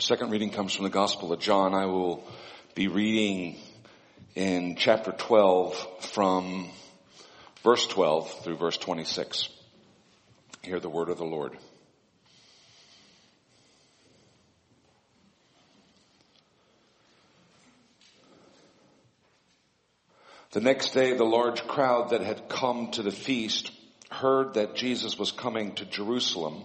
Our second reading comes from the Gospel of John. I will be reading in chapter 12 from verse 12 through verse 26. Hear the word of the Lord. The next day, the large crowd that had come to the feast heard that Jesus was coming to Jerusalem.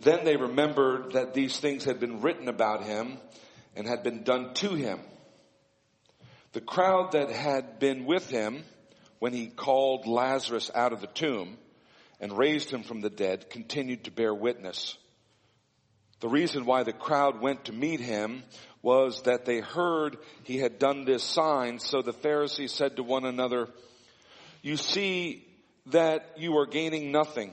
then they remembered that these things had been written about him and had been done to him. The crowd that had been with him when he called Lazarus out of the tomb and raised him from the dead continued to bear witness. The reason why the crowd went to meet him was that they heard he had done this sign. So the Pharisees said to one another, you see that you are gaining nothing.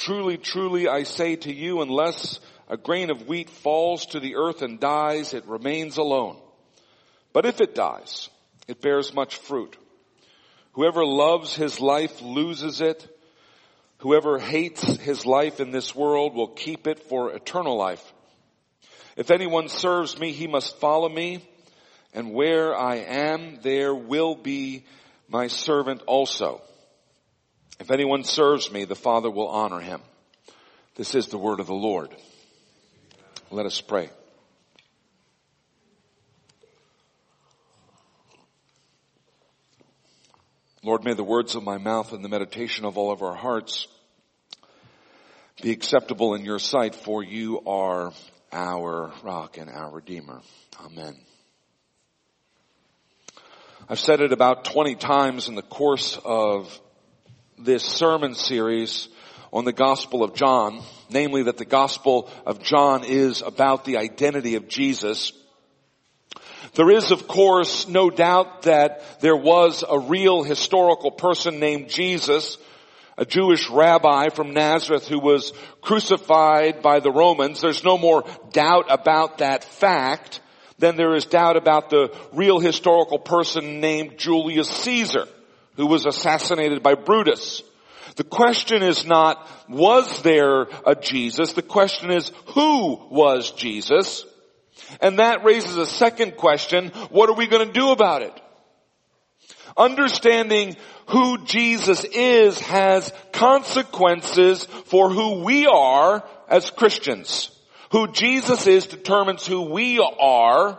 Truly, truly, I say to you, unless a grain of wheat falls to the earth and dies, it remains alone. But if it dies, it bears much fruit. Whoever loves his life loses it. Whoever hates his life in this world will keep it for eternal life. If anyone serves me, he must follow me, and where I am, there will be my servant also. If anyone serves me, the Father will honor him. This is the word of the Lord. Let us pray. Lord, may the words of my mouth and the meditation of all of our hearts be acceptable in your sight, for you are our rock and our redeemer. Amen. I've said it about 20 times in the course of this sermon series on the Gospel of John, namely that the Gospel of John is about the identity of Jesus. There is, of course, no doubt that there was a real historical person named Jesus, a Jewish rabbi from Nazareth who was crucified by the Romans. There's no more doubt about that fact than there is doubt about the real historical person named Julius Caesar, who was assassinated by Brutus. The question is not, was there a Jesus? The question is, who was Jesus? And that raises a second question, what are we going to do about it? Understanding who Jesus is has consequences for who we are as Christians. Who Jesus is determines who we are.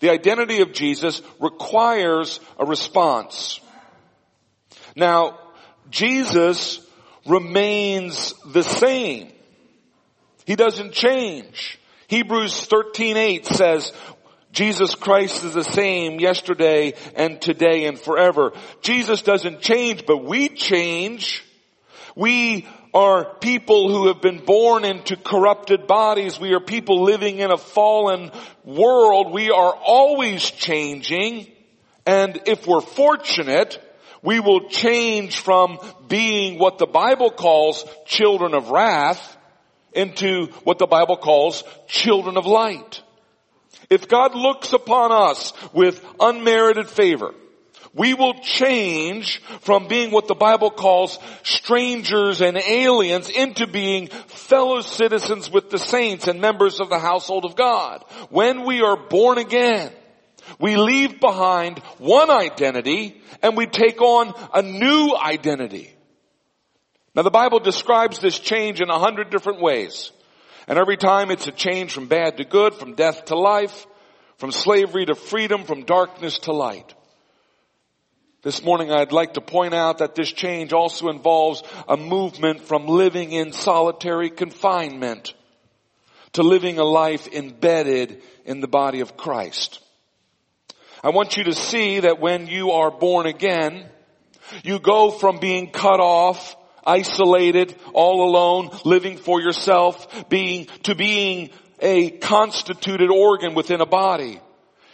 The identity of Jesus requires a response. Now, Jesus remains the same. He doesn't change. Hebrews 13:8 says, Jesus Christ is the same yesterday and today and forever. Jesus doesn't change, but we change. We are people who have been born into corrupted bodies. We are people living in a fallen world. We are always changing. And if we're fortunate, we will change from being what the Bible calls children of wrath into what the Bible calls children of light. If God looks upon us with unmerited favor, we will change from being what the Bible calls strangers and aliens into being fellow citizens with the saints and members of the household of God. When we are born again, we leave behind one identity and we take on a new identity. Now the Bible describes this change in a hundred different ways. And every time it's a change from bad to good, from death to life, from slavery to freedom, from darkness to light. This morning I'd like to point out that this change also involves a movement from living in solitary confinement to living a life embedded in the body of Christ. I want you to see that when you are born again, you go from being cut off, isolated, all alone, living for yourself, being, to being a constituted organ within a body.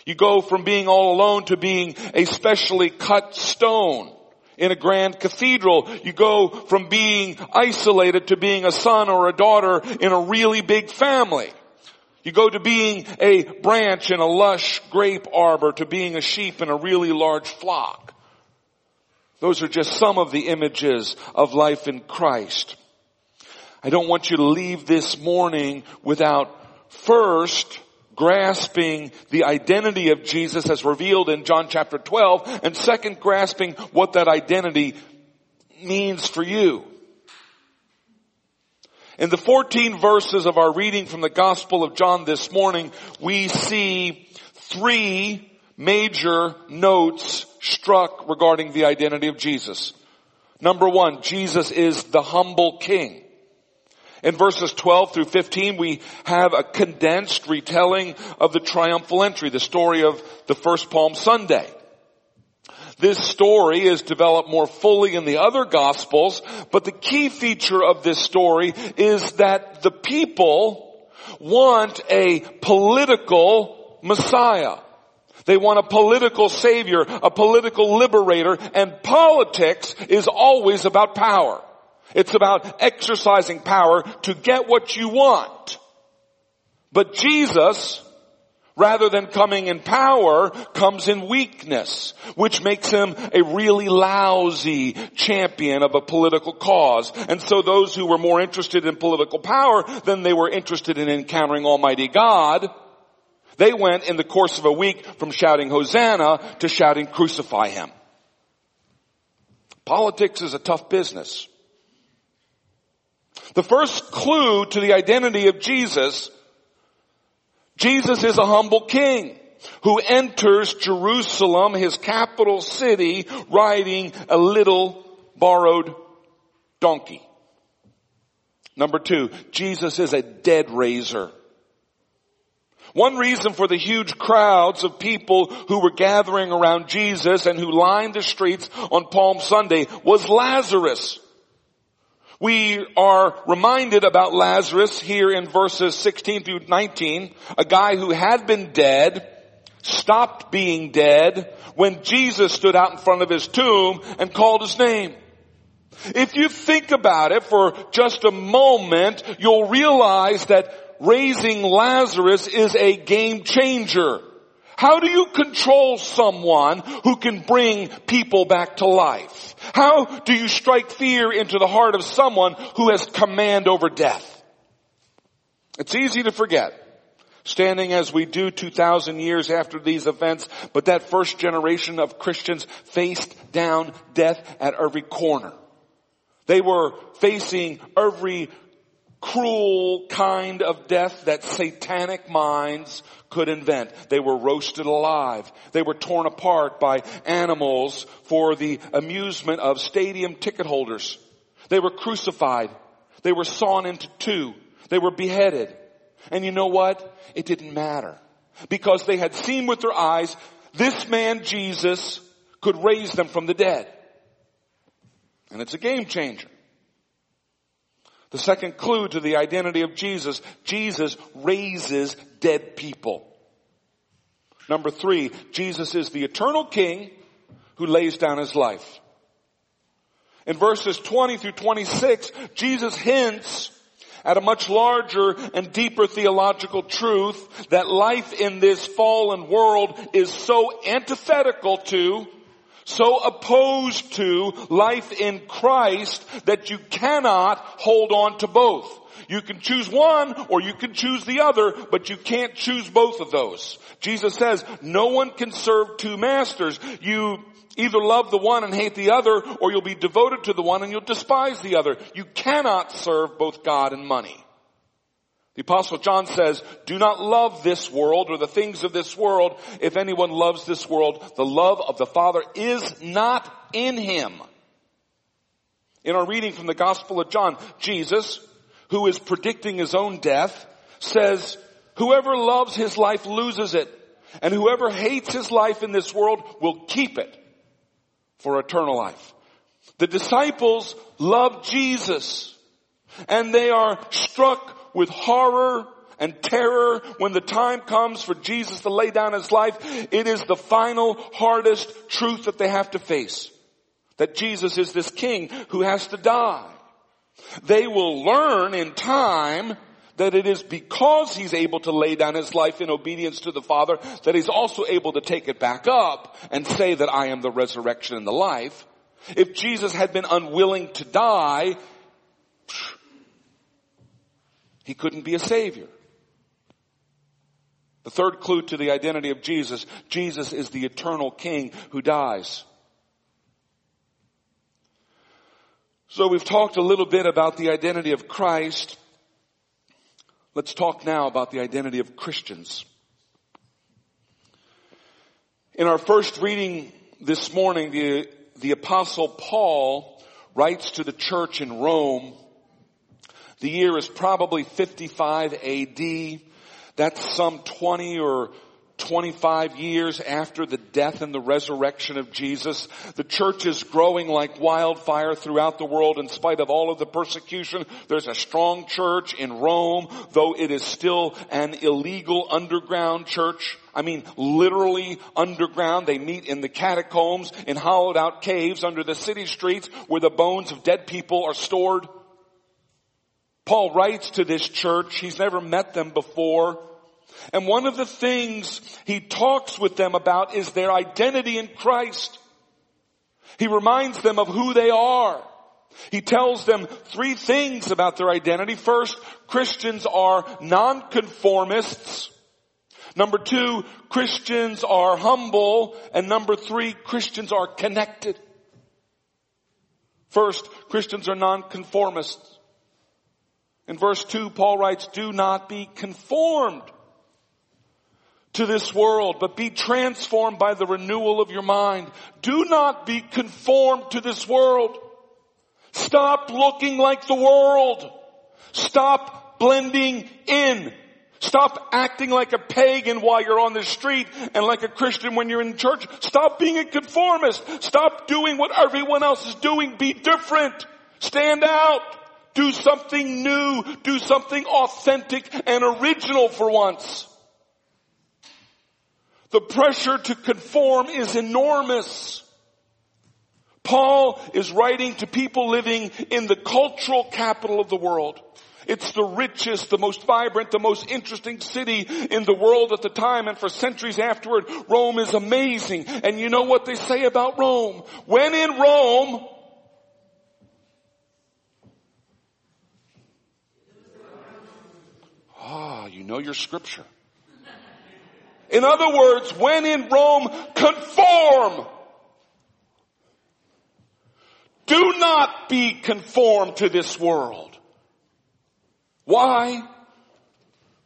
You go from being all alone to being a specially cut stone in a grand cathedral. You go from being isolated to being a son or a daughter in a really big family. You go to being a branch in a lush grape arbor to being a sheep in a really large flock. Those are just some of the images of life in Christ. I don't want you to leave this morning without first grasping the identity of Jesus as revealed in John chapter 12 and second grasping what that identity means for you. In the 14 verses of our reading from the Gospel of John this morning, we see three major notes struck regarding the identity of Jesus. Number one, Jesus is the humble king. In verses 12 through 15, we have a condensed retelling of the triumphal entry, the story of the first Palm Sunday. This story is developed more fully in the other gospels, but the key feature of this story is that the people want a political Messiah. They want a political savior, a political liberator, and politics is always about power. It's about exercising power to get what you want. But Jesus, rather than coming in power, comes in weakness, which makes him a really lousy champion of a political cause. And so those who were more interested in political power than they were interested in encountering Almighty God, they went in the course of a week from shouting Hosanna to shouting crucify him. Politics is a tough business. The first clue to the identity of Jesus, Jesus is a humble king who enters Jerusalem, his capital city, riding a little borrowed donkey. Number two, Jesus is a dead raiser. One reason for the huge crowds of people who were gathering around Jesus and who lined the streets on Palm Sunday was Lazarus. We are reminded about Lazarus here in verses 16 through 19, a guy who had been dead, stopped being dead when Jesus stood out in front of his tomb and called his name. If you think about it for just a moment, you'll realize that raising Lazarus is a game changer. How do you control someone who can bring people back to life? How do you strike fear into the heart of someone who has command over death? It's easy to forget, standing as we do 2,000 years after these events, but that first generation of Christians faced down death at every corner. They were facing every cruel kind of death that satanic minds could invent. They were roasted alive. They were torn apart by animals for the amusement of stadium ticket holders. They were crucified. They were sawn into two. They were beheaded. And you know what? It didn't matter. Because they had seen with their eyes, this man Jesus could raise them from the dead. And it's a game changer. The second clue to the identity of Jesus, Jesus raises dead people. Number three, Jesus is the eternal king who lays down his life. In verses 20 through 26, Jesus hints at a much larger and deeper theological truth that life in this fallen world is so antithetical to so opposed to life in Christ that you cannot hold on to both. You can choose one or you can choose the other, but you can't choose both of those. Jesus says no one can serve two masters. You either love the one and hate the other or you'll be devoted to the one and you'll despise the other. You cannot serve both God and money. The apostle John says, do not love this world or the things of this world. If anyone loves this world, the love of the Father is not in him. In our reading from the Gospel of John, Jesus, who is predicting his own death, says, whoever loves his life loses it, and whoever hates his life in this world will keep it for eternal life. The disciples love Jesus, and they are struck with horror and terror when the time comes for Jesus to lay down his life. It is the final hardest truth that they have to face. That Jesus is this king who has to die. They will learn in time that it is because he's able to lay down his life in obedience to the Father that he's also able to take it back up and say that I am the resurrection and the life. If Jesus had been unwilling to die, he couldn't be a savior. The third clue to the identity of Jesus, Jesus is the eternal king who dies. So we've talked a little bit about the identity of Christ. Let's talk now about the identity of Christians. In our first reading this morning, the, the apostle Paul writes to the church in Rome the year is probably 55 AD. That's some 20 or 25 years after the death and the resurrection of Jesus. The church is growing like wildfire throughout the world in spite of all of the persecution. There's a strong church in Rome, though it is still an illegal underground church. I mean, literally underground. They meet in the catacombs, in hollowed out caves under the city streets where the bones of dead people are stored. Paul writes to this church. He's never met them before. And one of the things he talks with them about is their identity in Christ. He reminds them of who they are. He tells them three things about their identity. First, Christians are nonconformists. Number two, Christians are humble. And number three, Christians are connected. First, Christians are nonconformists. In verse 2, Paul writes, do not be conformed to this world, but be transformed by the renewal of your mind. Do not be conformed to this world. Stop looking like the world. Stop blending in. Stop acting like a pagan while you're on the street and like a Christian when you're in church. Stop being a conformist. Stop doing what everyone else is doing. Be different. Stand out. Do something new. Do something authentic and original for once. The pressure to conform is enormous. Paul is writing to people living in the cultural capital of the world. It's the richest, the most vibrant, the most interesting city in the world at the time and for centuries afterward. Rome is amazing. And you know what they say about Rome? When in Rome, Ah, you know your scripture. In other words, when in Rome, conform. Do not be conformed to this world. Why?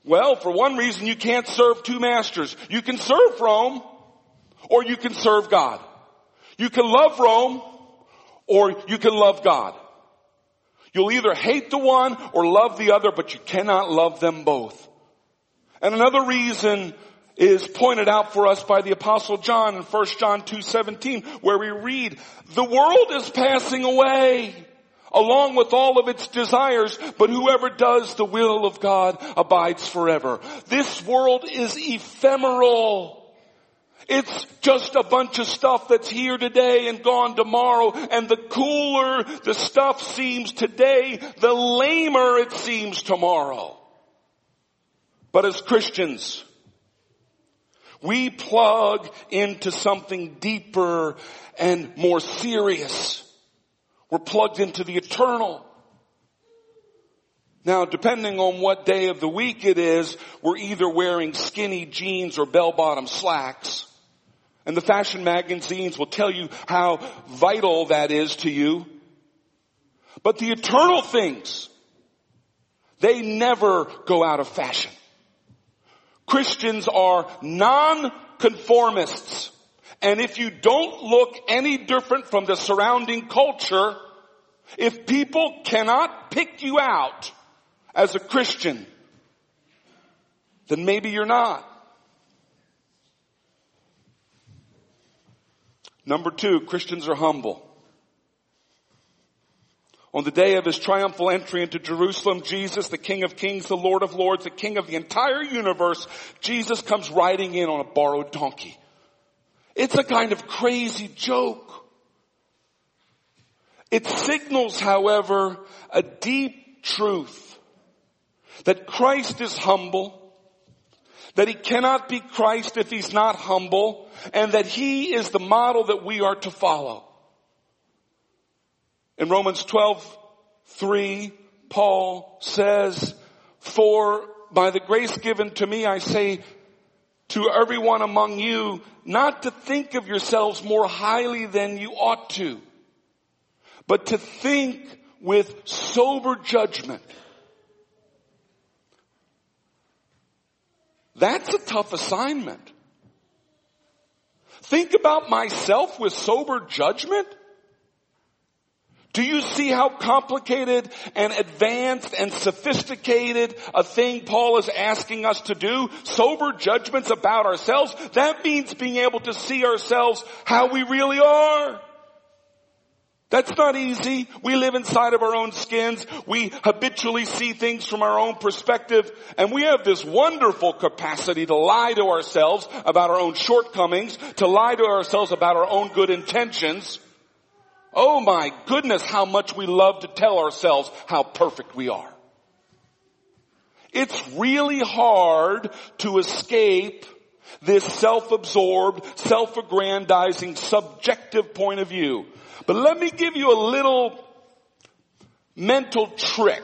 Well, for one reason, you can't serve two masters. You can serve Rome, or you can serve God. You can love Rome, or you can love God. You'll either hate the one or love the other, but you cannot love them both. And another reason is pointed out for us by the apostle John in 1 John 2:17 where we read, "The world is passing away along with all of its desires, but whoever does the will of God abides forever." This world is ephemeral. It's just a bunch of stuff that's here today and gone tomorrow. And the cooler the stuff seems today, the lamer it seems tomorrow. But as Christians, we plug into something deeper and more serious. We're plugged into the eternal. Now, depending on what day of the week it is, we're either wearing skinny jeans or bell-bottom slacks. And the fashion magazines will tell you how vital that is to you. But the eternal things, They never go out of fashion. Christians are non-conformists. And if you don't look any different from the surrounding culture, if people cannot pick you out as a Christian, then maybe you're not. Number two, Christians are humble. On the day of his triumphal entry into Jerusalem, Jesus, the King of Kings, the Lord of Lords, the King of the entire universe, Jesus comes riding in on a borrowed donkey. It's a kind of crazy joke. It signals, however, a deep truth that Christ is humble, that he cannot be Christ if he's not humble, and that he is the model that we are to follow. In Romans 12, 3, Paul says, for by the grace given to me, I say to everyone among you, not to think of yourselves more highly than you ought to, but to think with sober judgment. That's a tough assignment. Think about myself with sober judgment? Do you see how complicated and advanced and sophisticated a thing Paul is asking us to do? Sober judgments about ourselves. That means being able to see ourselves how we really are. That's not easy. We live inside of our own skins. We habitually see things from our own perspective. And we have this wonderful capacity to lie to ourselves about our own shortcomings, to lie to ourselves about our own good intentions. Oh my goodness, how much we love to tell ourselves how perfect we are. It's really hard to escape this self-absorbed, self-aggrandizing, subjective point of view. But let me give you a little mental trick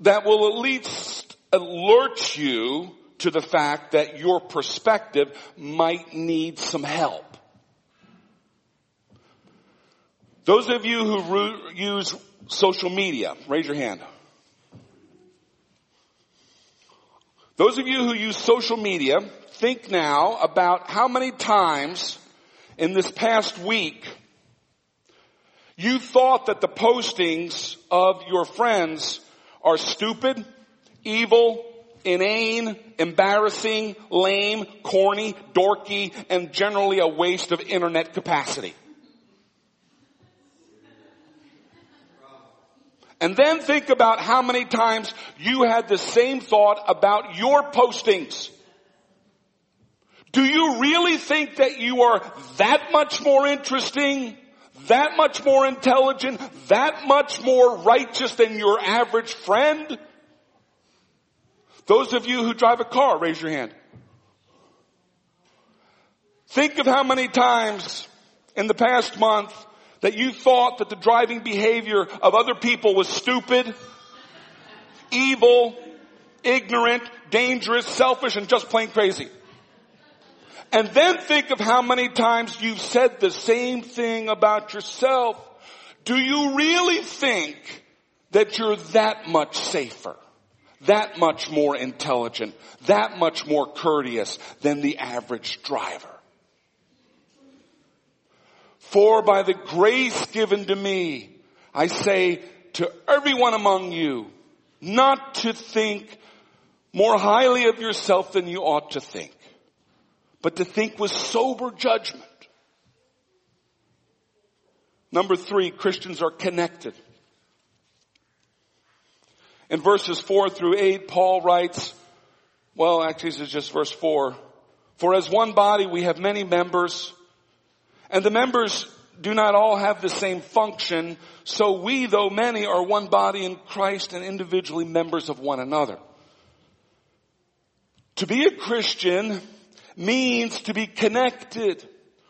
that will at least alert you to the fact that your perspective might need some help. Those of you who use social media, raise your hand. Those of you who use social media, think now about how many times in this past week you thought that the postings of your friends are stupid, evil, inane, embarrassing, lame, corny, dorky, and generally a waste of internet capacity. And then think about how many times you had the same thought about your postings. Do you really think that you are that much more interesting, that much more intelligent, that much more righteous than your average friend? Those of you who drive a car, raise your hand. Think of how many times in the past month that you thought that the driving behavior of other people was stupid, evil, ignorant, dangerous, selfish, and just plain crazy. And then think of how many times you've said the same thing about yourself. Do you really think that you're that much safer, that much more intelligent, that much more courteous than the average driver? For by the grace given to me, I say to everyone among you, not to think more highly of yourself than you ought to think, but to think with sober judgment. Number three, Christians are connected. In verses four through eight, Paul writes, well, actually this is just verse four. For as one body we have many members, and the members do not all have the same function, so we, though many, are one body in Christ and individually members of one another. To be a Christian means to be connected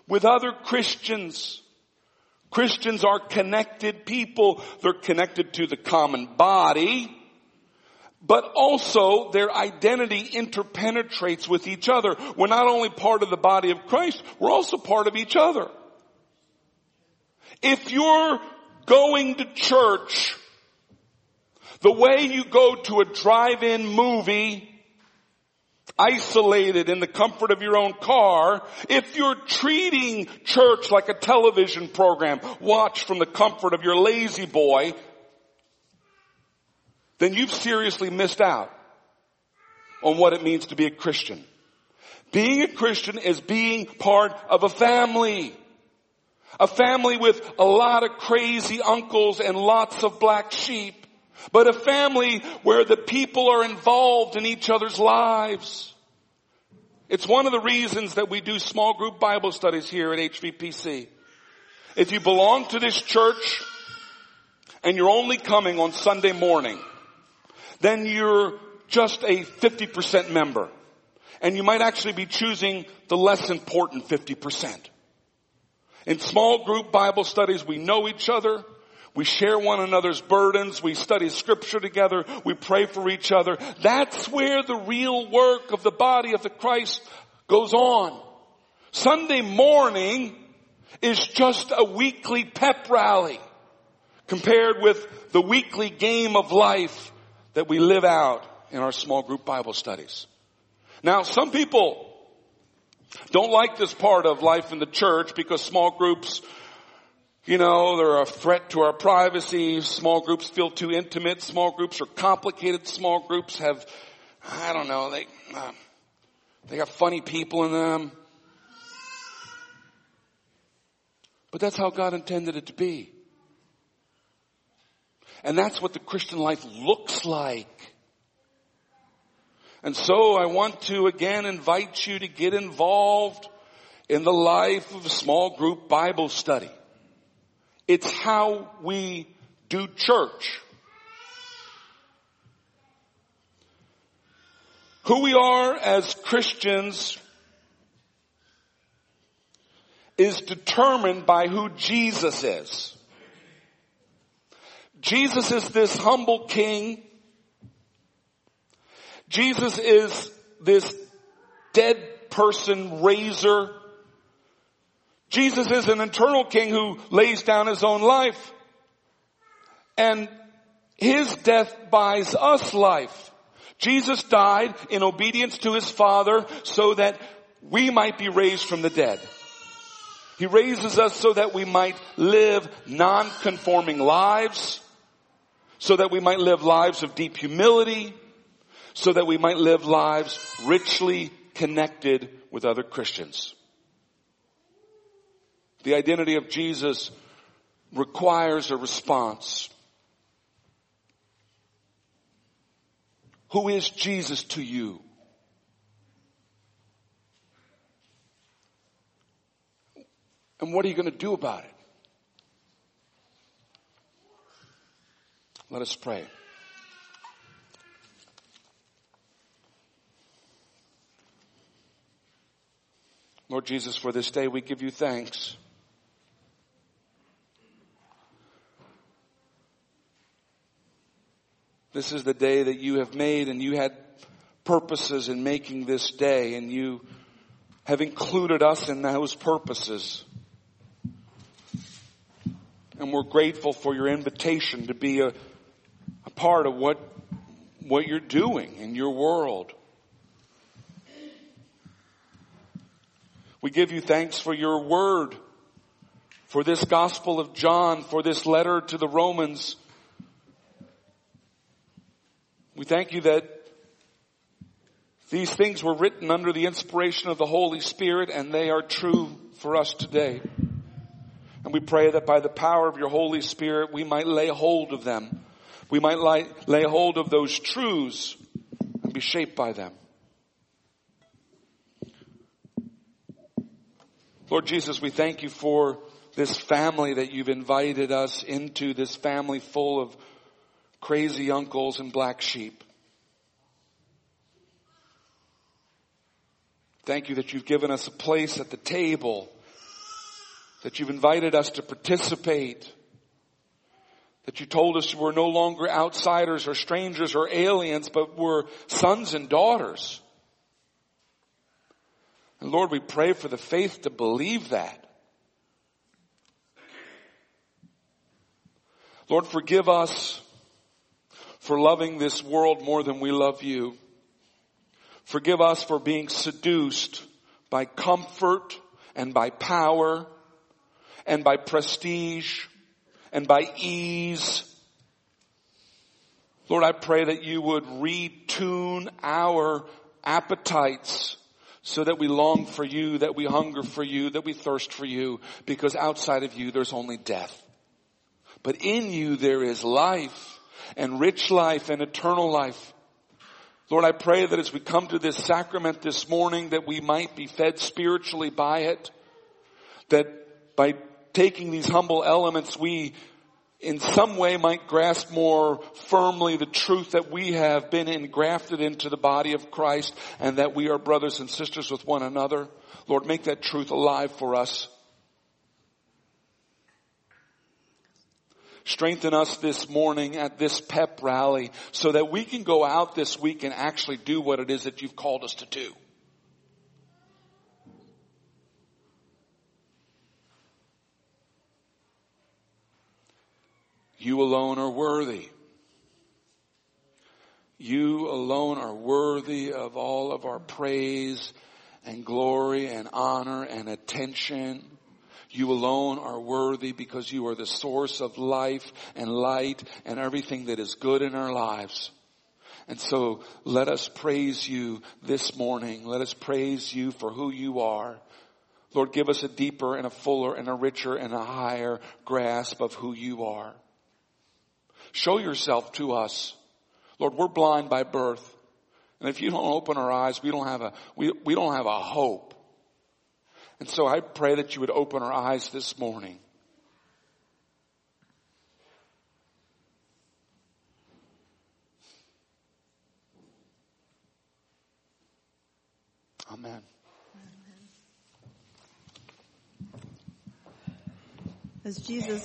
with other Christians. Christians are connected people. They're connected to the common body, but also their identity interpenetrates with each other. We're not only part of the body of Christ, we're also part of each other. If you're going to church The way you go to a drive-in movie isolated in the comfort of your own car, if you're treating church like a television program, watch from the comfort of your La-Z-Boy, then you've seriously missed out on what it means to be a Christian. Being a Christian is being part of a family. A family with a lot of crazy uncles and lots of black sheep but a family where the people are involved in each other's lives. It's one of the reasons that we do small group Bible studies here at HVPC. If you belong to this church and you're only coming on Sunday morning, then you're just a 50% member. And you might actually be choosing the less important 50%. In small group Bible studies, we know each other. We share one another's burdens. We study scripture together. We pray for each other. That's where the real work of the body of the Christ goes on. Sunday morning is just a weekly pep rally compared with the weekly game of life that we live out in our small group Bible studies. Now, some people don't like this part of life in the church because small groups you know, they're a threat to our privacy. Small groups feel too intimate. Small groups are complicated. Small groups have, I don't know, they, uh, they got funny people in them. But that's how God intended it to be. And that's what the Christian life looks like. And so I want to again invite you to get involved in the life of a small group Bible study. It's how we do church. Who we are as Christians is determined by who Jesus is. Jesus is this humble king. Jesus is this dead person raiser. Jesus is an eternal king who lays down his own life. And his death buys us life. Jesus died in obedience to his Father so that we might be raised from the dead. He raises us so that we might live non-conforming lives, so that we might live lives of deep humility, so that we might live lives richly connected with other Christians. The identity of Jesus requires a response. Who is Jesus to you? And what are you going to do about it? Let us pray. Lord Jesus, for this day we give you thanks. This is the day that you have made and you had purposes in making this day and you have included us in those purposes. And we're grateful for your invitation to be a, a part of what, what you're doing in your world. We give you thanks for your word, for this gospel of John, for this letter to the Romans, we thank you that these things were written under the inspiration of the Holy Spirit and they are true for us today. And we pray that by the power of your Holy Spirit we might lay hold of them. We might lay, hold of those truths and be shaped by them. Lord Jesus, we thank you for this family that you've invited us into, this family full of crazy uncles and black sheep. Thank you that you've given us a place at the table, that you've invited us to participate, that you told us we're no longer outsiders or strangers or aliens, but we're sons and daughters. And Lord, we pray for the faith to believe that. Lord, forgive us for loving this world more than we love you. Forgive us for being seduced by comfort and by power and by prestige and by ease. Lord, I pray that you would retune our appetites so that we long for you, that we hunger for you, that we thirst for you, because outside of you there's only death. But in you there is life and rich life and eternal life. Lord, I pray that as we come to this sacrament this morning that we might be fed spiritually by it, that by taking these humble elements we in some way might grasp more firmly the truth that we have been engrafted into the body of Christ and that we are brothers and sisters with one another. Lord, make that truth alive for us. Strengthen us this morning at this pep rally so that we can go out this week and actually do what it is that you've called us to do. You alone are worthy. You alone are worthy of all of our praise and glory and honor and attention. You alone are worthy because you are the source of life and light and everything that is good in our lives. And so let us praise you this morning. Let us praise you for who you are. Lord, give us a deeper and a fuller and a richer and a higher grasp of who you are. Show yourself to us. Lord, we're blind by birth. And if you don't open our eyes, we don't have a, we, we don't have a hope. And so I pray that you would open our eyes this morning. Amen. As Jesus